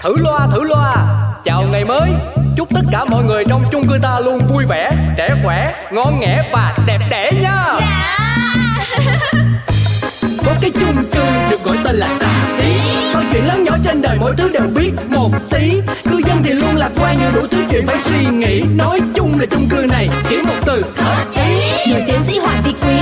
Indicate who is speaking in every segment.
Speaker 1: Thử loa thử loa. Chào ngày mới. Chúc tất cả mọi người trong chung cư ta luôn vui vẻ Trẻ khỏe, ngon nghẻ và đẹp đẽ nha.
Speaker 2: Dạ.
Speaker 1: Có cái chung cư được gọi tên là xà xí Bao chuyện lớn nhỏ trên đời mỗi thứ đều biết một tí. Cư dân thì luôn lạc quan nhiều đủ thứ chuyện phải suy nghĩ. Nói chung là chung cư này chỉ một từ hợp ý.
Speaker 2: Nổi tiến sĩ Hoàng Vị Quý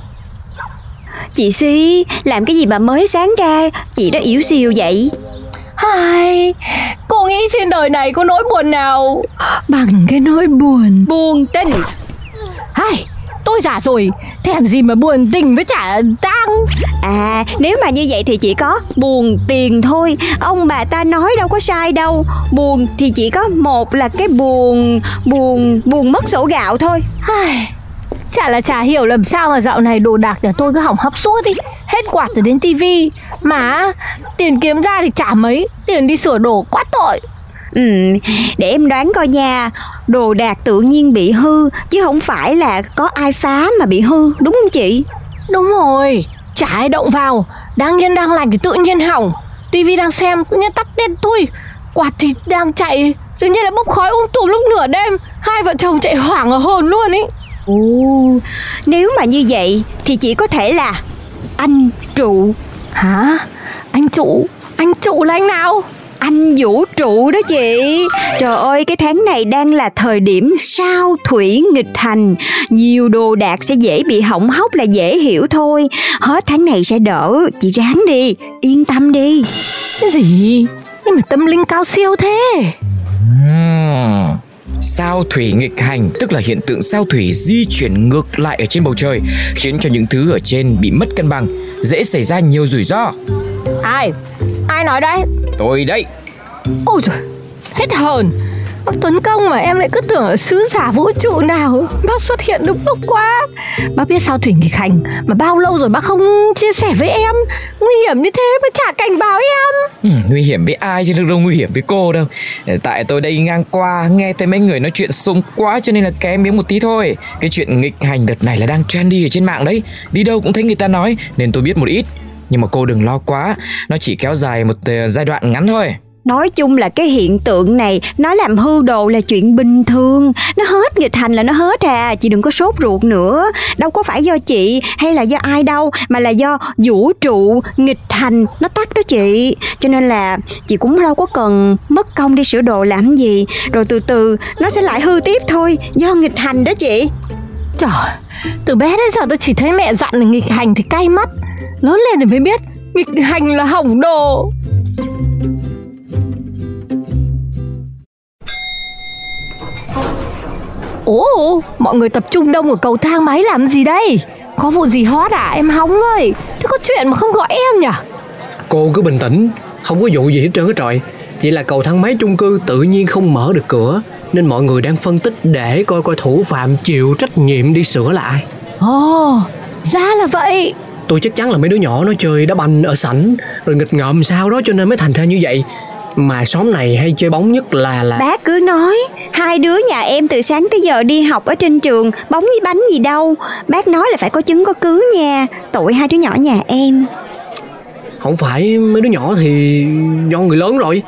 Speaker 3: Chị Si, làm cái gì mà mới sáng ra, chị đã yếu xìu vậy?
Speaker 4: Hai, cô nghĩ trên đời này có nỗi buồn nào bằng cái nỗi buồn
Speaker 3: Buồn tình.
Speaker 4: Hai, tôi già rồi, thèm gì mà buồn tình với trả tang
Speaker 3: À, nếu mà như vậy thì chỉ có buồn tiền thôi. Ông bà ta nói đâu có sai đâu. Buồn thì chỉ có một là cái buồn, buồn, buồn mất sổ gạo thôi.
Speaker 4: Ai, Chả là chả hiểu làm sao mà dạo này đồ đạc nhà tôi cứ hỏng hóc suốt đi Hết quạt rồi đến tivi Mà tiền kiếm ra thì chả mấy. Tiền đi sửa đồ quá tội.
Speaker 3: Ừ, để em đoán coi nha. Đồ đạc tự nhiên bị hư Chứ không phải là có ai phá mà bị hư Đúng không chị?
Speaker 4: Đúng rồi. Chả ai động vào. Đang yên đang lành thì tự nhiên hỏng. tivi đang xem tự nhiên tắt điện thôi Quạt thì đang chạy Tự nhiên lại bốc khói um tùm lúc nửa đêm. Hai vợ chồng chạy hoảng ở hồn luôn ý
Speaker 3: Ồ, nếu mà như vậy thì chỉ có thể là anh trụ,
Speaker 4: Hả? Anh trụ Anh trụ là anh nào?
Speaker 3: anh vũ trụ đó chị. Trời ơi, cái tháng này đang là thời điểm sao thủy nghịch hành, nhiều đồ đạc sẽ dễ bị hỏng hóc là dễ hiểu thôi. Hết tháng này sẽ đỡ, chị ráng đi, yên tâm đi.
Speaker 4: Cái gì? Nhưng mà tâm linh cao siêu thế
Speaker 5: Ừm. Sao thủy nghịch hành tức là hiện tượng sao thủy di chuyển ngược lại ở trên bầu trời khiến cho những thứ ở trên bị mất cân bằng, dễ xảy ra nhiều rủi ro.
Speaker 4: Ai? Ai nói đấy?
Speaker 5: Tôi đây.
Speaker 4: Ôi trời Hết hồn Bác Tuấn Công mà em lại cứ tưởng ở sứ giả vũ trụ nào. Bác xuất hiện đúng lúc quá. Bác biết sao thủy nghịch hành Mà bao lâu rồi bác không chia sẻ với em? Nguy hiểm như thế mà chả cảnh báo em.
Speaker 5: Ừ, nguy hiểm với ai chứ đâu nguy hiểm với cô đâu. Ờ, tại tôi đây ngang qua Nghe thấy mấy người nói chuyện sung quá Cho nên là kém miếng một tí thôi. Cái chuyện nghịch hành đợt này là đang trendy ở trên mạng đấy. Đi đâu cũng thấy người ta nói Nên tôi biết một ít. Nhưng mà cô đừng lo quá Nó chỉ kéo dài một ờ, giai đoạn ngắn thôi.
Speaker 3: Nói chung là cái hiện tượng này, Nó làm hư đồ là chuyện bình thường. Nó hết nghịch hành là nó hết à Chị đừng có sốt ruột nữa. Đâu có phải do chị hay là do ai đâu, Mà là do vũ trụ nghịch hành Nó tắt đó chị. Cho nên là chị cũng đâu có cần Mất công đi sửa đồ làm gì. Rồi từ từ nó sẽ lại hư tiếp thôi, Do nghịch hành đó chị.
Speaker 4: Trời, Từ bé đến giờ tôi chỉ thấy mẹ dặn là nghịch hành thì cay mắt. Lớn lên thì mới biết Nghịch hành là hỏng đồ. Ồ, mọi người tập trung đông ở cầu thang máy làm gì đây? Có vụ gì hot à em hóng ơi. Thế có chuyện mà không gọi em nhỉ?
Speaker 1: Cô cứ bình tĩnh Không có vụ gì hết trơn á trời. Chỉ là cầu thang máy chung cư tự nhiên không mở được cửa Nên mọi người đang phân tích để coi coi thủ phạm chịu trách nhiệm đi sửa là ai
Speaker 4: Ồ, ra là vậy.
Speaker 1: Tôi chắc chắn là mấy đứa nhỏ nó chơi đá banh ở sảnh Rồi nghịch ngợm sao đó cho nên mới thành ra như vậy. Mà xóm này hay chơi bóng nhất là là
Speaker 3: Bác cứ nói Hai đứa nhà em từ sáng tới giờ đi học ở trên trường, Bóng với bánh gì đâu. Bác nói là phải có chứng có cứ nha. Tội hai đứa nhỏ nhà em.
Speaker 1: Không phải, mấy đứa nhỏ thì do người lớn rồi.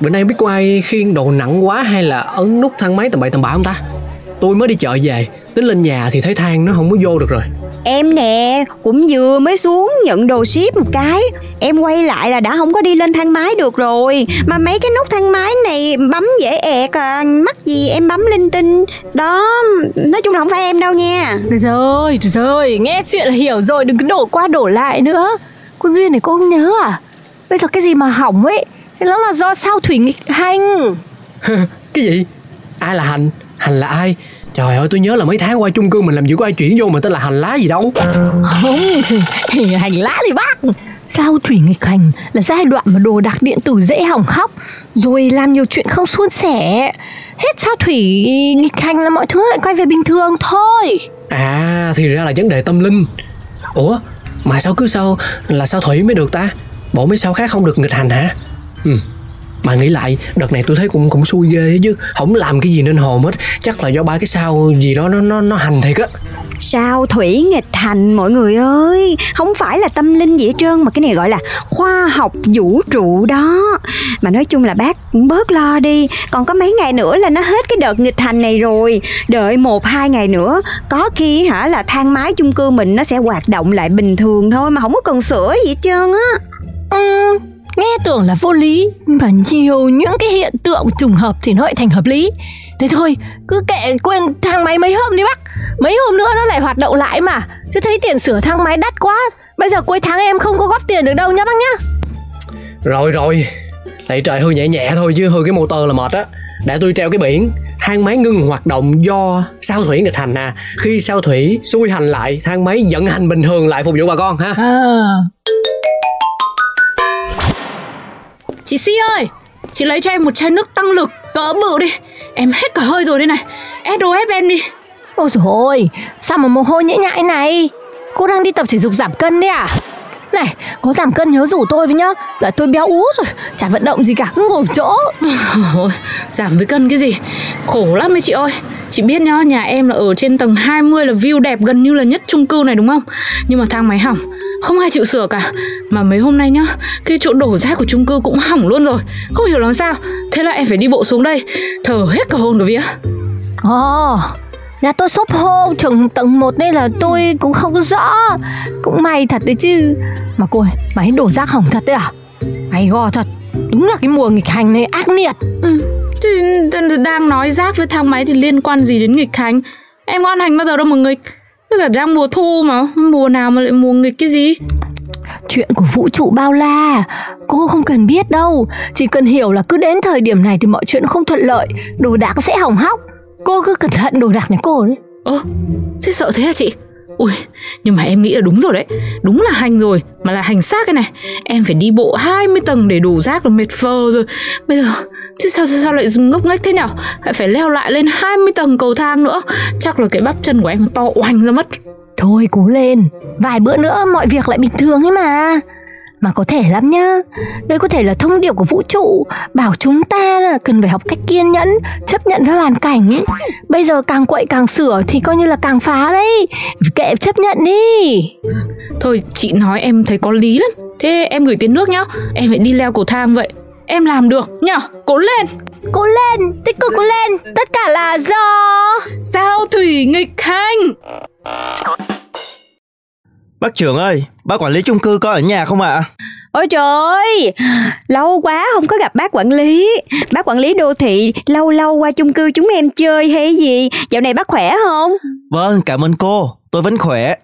Speaker 1: Bữa nay biết có ai khiêng đồ nặng quá hay là ấn nút thang máy tầm bậy tầm bạ không ta? Tôi mới đi chợ về, Tính lên nhà thì thấy thang nó không có vô được rồi.
Speaker 3: Em nè cũng vừa mới xuống nhận đồ ship một cái. Em quay lại là đã không có đi lên thang máy được rồi. Mà mấy cái nút thang máy này bấm dễ ẹt à Mắc gì em bấm linh tinh. Đó nói chung là không phải em đâu nha.
Speaker 4: Được rồi, được rồi, nghe chuyện là hiểu rồi, đừng cứ đổ qua đổ lại nữa. Cô Duyên này cô không nhớ à? Bây giờ cái gì mà hỏng ấy, thì nó là do sao thủy nghịch hành.
Speaker 1: Cái gì? Ai là Hành? Hành là ai Trời ơi tôi nhớ là mấy tháng qua chung cư mình làm gì có ai chuyển vô mà tên là hành lá gì đâu.
Speaker 4: Không, hành lá thì bác. Sao thủy nghịch hành là giai đoạn mà đồ đạc điện tử dễ hỏng hóc Rồi làm nhiều chuyện không suôn sẻ? Hết sao thủy nghịch hành là mọi thứ lại quay về bình thường thôi.
Speaker 1: À thì ra là vấn đề tâm linh. Ủa mà sao cứ sao là sao thủy mới được ta? Bộ mấy sao khác không được nghịch hành hả? Ừ mà nghĩ lại đợt này tôi thấy cũng cũng xui ghê chứ. Không làm cái gì nên hồn hết. Chắc là do ba cái sao gì đó nó nó nó hành thiệt á.
Speaker 3: Sao thủy nghịch hành mọi người ơi? Không phải là tâm linh gì hết trơn mà cái này gọi là khoa học vũ trụ đó. Mà nói chung là bác cũng bớt lo đi. Còn có mấy ngày nữa là nó hết cái đợt nghịch hành này rồi. Đợi một hai ngày nữa có khi hả là thang máy chung cư mình nó sẽ hoạt động lại bình thường thôi mà không có cần sửa gì hết trơn á.
Speaker 4: Ừ nghe tưởng là vô lý mà nhiều những cái hiện tượng trùng hợp thì nó lại thành hợp lý. Thế thôi cứ kệ quên thang máy mấy hôm đi bác. Mấy hôm nữa nó lại hoạt động lại mà. Chứ thấy tiền sửa thang máy đắt quá. Bây giờ cuối tháng em không có góp tiền được đâu nhá bác nhá.
Speaker 1: Rồi rồi. Tại trời hư nhẹ nhẹ thôi chứ hư cái motor là mệt á. Để tôi treo cái biển thang máy ngưng hoạt động do sao thủy nghịch hành à. Khi sao thủy xuôi hành lại thang máy vận hành bình thường lại phục vụ bà con ha. À.
Speaker 6: Chị Si ơi, Chị lấy cho em một chai nước tăng lực, Cỡ bự đi. Em hết cả hơi rồi đây này. SOS em đi.
Speaker 4: Ôi dồi ôi, Sao mà mồ hôi nhễ nhại này? Cô đang đi tập thể dục giảm cân đấy à? Này, có giảm cân nhớ rủ tôi với nhá. Giờ tôi béo ú rồi, chả vận động gì cả, cứ ngồi chỗ.
Speaker 6: Ôi, Giảm với cân cái gì? Khổ lắm đấy chị ơi. Chị biết nhá, nhà em là ở trên tầng 20 là view đẹp gần như là nhất chung cư này đúng không? Nhưng mà thang máy hỏng Không ai chịu sửa cả. Mà mấy hôm nay nhá, cái chỗ đổ rác của chung cư cũng hỏng luôn rồi. Không hiểu làm sao. Thế là em phải đi bộ xuống đây Thở hết cả hồn rồi vía.
Speaker 4: Ồ oh. Nhà tôi shop hô trường tầng 1 nên là tôi cũng không rõ. Cũng may thật đấy chứ. Mà cô ơi, máy đổ rác hỏng thật đấy à? Mày gò thật. Đúng là cái mùa nghịch hành này ác nghiệt
Speaker 6: ừ. Thì đang nói rác với thang máy thì liên quan gì đến nghịch hành? Em có ăn hành bao giờ đâu mà nghịch. Tức là đang mùa thu mà. Mùa nào mà lại mùa nghịch cái gì?
Speaker 4: Chuyện của vũ trụ bao la. Cô không cần biết đâu. Chỉ cần hiểu là cứ đến thời điểm này thì mọi chuyện không thuận lợi. Đồ đạc sẽ hỏng hóc Cô cứ cẩn thận đồ đạc nhà cô đấy.
Speaker 6: Ơ, thế sợ thế hả chị? Ui, nhưng mà em nghĩ là đúng rồi đấy. Đúng là hành rồi, mà là hành xác cái này. Em phải đi bộ 20 tầng để đủ rác là mệt phơ rồi. Bây giờ, thế sao, sao, sao lại ngốc nghếch thế nào Lại phải leo lại lên 20 tầng cầu thang nữa. Chắc là cái bắp chân của em to oanh ra mất.
Speaker 4: Thôi cố lên Vài bữa nữa mọi việc lại bình thường ấy mà mà có thể lắm nhá. Đây có thể là thông điệp của vũ trụ bảo chúng ta là cần phải học cách kiên nhẫn chấp nhận với hoàn cảnh bây giờ càng quậy càng sửa thì coi như là càng phá đấy. Kệ chấp nhận đi.
Speaker 6: Thôi chị nói em thấy có lý lắm. Thế em gửi tiền nước nhá. Em phải đi leo cầu thang vậy. Em làm được nhá. Cố lên.
Speaker 4: Cố lên tích cực cố lên. Tất cả là do
Speaker 6: sao thủy nghịch hành
Speaker 7: Bác trưởng ơi, bác quản lý chung cư có ở nhà không ạ? À?
Speaker 3: Ôi trời ơi, lâu quá không có gặp bác quản lý Bác quản lý đô thị lâu lâu qua chung cư chúng em chơi hay gì Dạo này bác khỏe không?
Speaker 7: Vâng, cảm ơn cô, tôi vẫn khỏe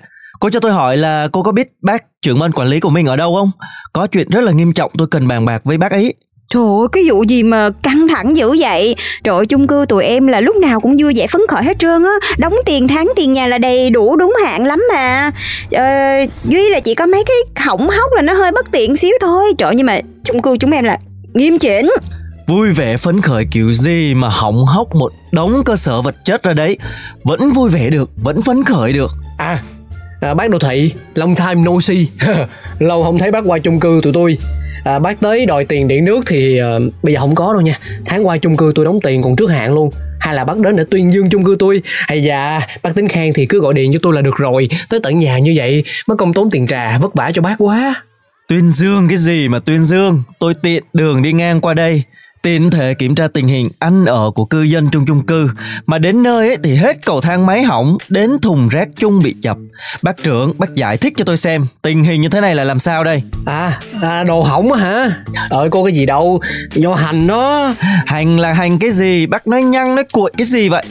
Speaker 7: Cô cho tôi hỏi là cô có biết bác trưởng ban quản lý của mình ở đâu không? Có chuyện rất là nghiêm trọng tôi cần bàn bạc với bác ấy
Speaker 3: Trời ơi, cái vụ gì mà căng thẳng dữ vậy? Trời ơi, chung cư tụi em là lúc nào cũng vui vẻ phấn khởi hết trơn á. Đóng tiền tháng tiền nhà là đầy đủ đúng hạn lắm mà. Ờ, Duy là chỉ có mấy cái hỏng hóc là nó hơi bất tiện xíu thôi. Trời nhưng mà chung cư chúng em là nghiêm chỉnh.
Speaker 7: Vui vẻ phấn khởi kiểu gì mà hỏng hóc một đống cơ sở vật chất ra đấy? Vẫn vui vẻ được, vẫn phấn khởi được.
Speaker 1: À, à bác đô thị, long time no see. Lâu không thấy bác qua chung cư tụi tôi à, bác tới đòi tiền điện nước thì à, bây giờ không có đâu nha. Tháng qua chung cư tôi đóng tiền còn trước hạn luôn. Hay là bác đến để tuyên dương chung cư tôi? Hay dạ bác tính khen thì cứ gọi điện cho tôi là được rồi. Tới tận nhà như vậy mất công tốn tiền trà vất vả cho bác quá.
Speaker 7: Tuyên dương cái gì mà tuyên dương? Tôi tiện đường đi ngang qua đây tiện thể kiểm tra tình hình ăn ở của cư dân trong chung cư. Mà đến nơi ấy thì hết cầu thang máy hỏng đến thùng rác chung bị chập. Bác trưởng bác giải thích cho tôi xem tình hình như thế này là làm sao đây?
Speaker 1: À, à đồ hỏng á hả? Trời cô cái gì đâu do hành đó.
Speaker 7: Hành là hành cái gì? Bác nói nhăn nói cuội cái gì vậy?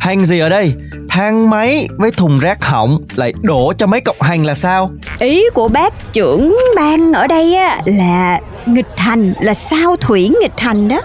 Speaker 7: Hành gì ở đây? Thang máy với thùng rác hỏng lại đổ cho mấy cọng hành là sao?
Speaker 3: Ý của bác trưởng ban ở đây á là nghịch hành là sao thủy nghịch hành đó?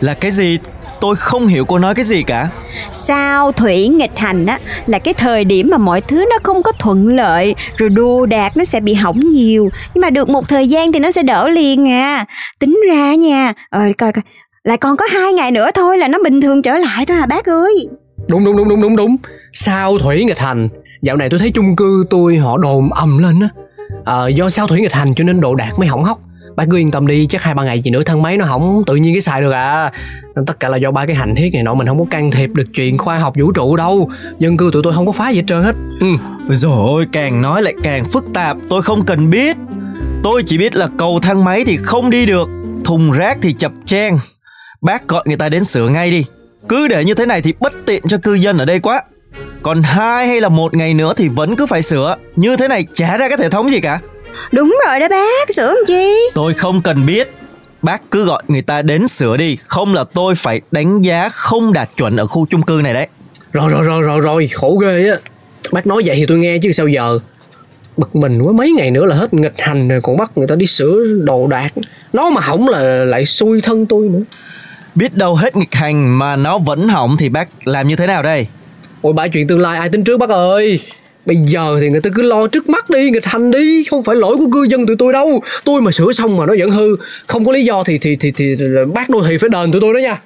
Speaker 7: Là cái gì? Tôi không hiểu cô nói cái gì cả.
Speaker 3: Sao thủy nghịch hành á là cái thời điểm mà mọi thứ nó không có thuận lợi rồi đồ đạc nó sẽ bị hỏng nhiều. Nhưng mà được một thời gian thì nó sẽ đỡ liền à. Tính ra nha ờ coi coi lại còn có hai ngày nữa thôi là nó bình thường trở lại thôi à bác ơi.
Speaker 1: Đúng đúng đúng đúng đúng đúng. Sao thủy nghịch hành? Dạo này tôi thấy chung cư tôi họ đồn ầm lên á. À, Do sao thủy nghịch hành cho nên đồ đạc mới hỏng hóc Bác cứ yên tâm đi, chắc hai ba ngày gì nữa thang máy nó hỏng, tự nhiên cái xài được à. Nên tất cả là do ba cái hành thiết này nọ, mình không có can thiệp được chuyện khoa học vũ trụ đâu. Dân cư tụi tôi không có phá gì hết trơn hết. Ừ.
Speaker 7: Rồi ôi càng nói lại càng phức tạp, Tôi không cần biết. Tôi chỉ biết là cầu thang máy thì không đi được, Thùng rác thì chập chen Bác gọi người ta đến sửa ngay đi. Cứ để như thế này thì bất tiện cho cư dân ở đây quá. Còn hai hay là một ngày nữa thì vẫn cứ phải sửa. Như thế này chả ra cái hệ thống gì cả
Speaker 3: đúng rồi đó bác sửa làm chi?
Speaker 7: Tôi không cần biết. Bác cứ gọi người ta đến sửa đi. Không là tôi phải đánh giá không đạt chuẩn ở khu chung cư này đấy.
Speaker 1: Rồi rồi rồi rồi rồi. Khổ ghê á. Bác nói vậy thì tôi nghe chứ sao giờ? Bực mình quá. Mấy ngày nữa là hết nghịch hành rồi Còn bắt người ta đi sửa đồ đạc. Nó mà hỏng là lại xui thân tôi nữa.
Speaker 7: Biết đâu hết nghịch hành mà nó vẫn hỏng thì bác làm như thế nào đây?
Speaker 1: Ôi bả chuyện tương lai ai tính trước bác ơi Bây giờ thì người ta cứ lo trước mắt đi Nghịch hành đi Không phải lỗi của cư dân tụi tôi đâu. Tôi mà sửa xong mà nó vẫn hư. Không có lý do thì thì thì, thì, bác đô thị phải đền tụi tôi đó nha.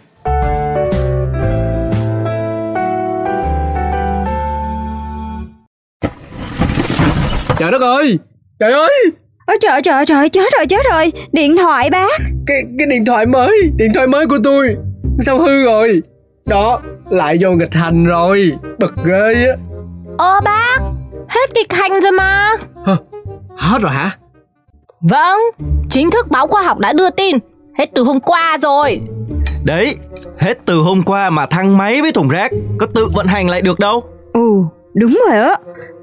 Speaker 1: Trời đất ơi! Trời ơi!
Speaker 3: Ôi trời trời trời chết rồi chết rồi. Điện thoại bác.
Speaker 1: Cái, cái điện thoại mới Điện thoại mới của tôi. Sao hư rồi? Đó Lại vô nghịch hành rồi. Bực ghê á.
Speaker 4: Ơ bác Hết kịch hành rồi mà.
Speaker 1: Hả? Hết rồi hả?
Speaker 4: Vâng Chính thức báo khoa học đã đưa tin. Hết từ hôm qua rồi.
Speaker 7: Đấy Hết từ hôm qua mà thang máy với thùng rác Có tự vận hành lại được đâu.
Speaker 3: Ừ đúng rồi á.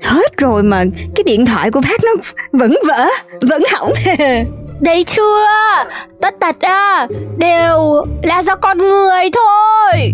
Speaker 3: Hết rồi mà cái điện thoại của bác nó vẫn vỡ vẫn hỏng.
Speaker 4: Đấy chưa? Tất tật à Đều là do con người thôi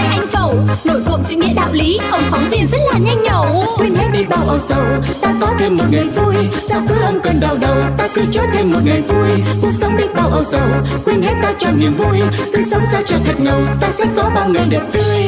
Speaker 2: phẩu. Nổi cộm chữ nghĩa đạo lý, ông phóng viên rất là nhanh nhẩu.
Speaker 8: Quên hết đi bao âu sầu ta có thêm một ngày vui. Sao cứ âm cơn đau đầu ta cứ cho thêm một ngày vui. Cuộc sống đi bao âu sầu quên hết ta cho niềm vui. Cứ sống sao cho thật ngầu ta sẽ có bao ngày đẹp tươi.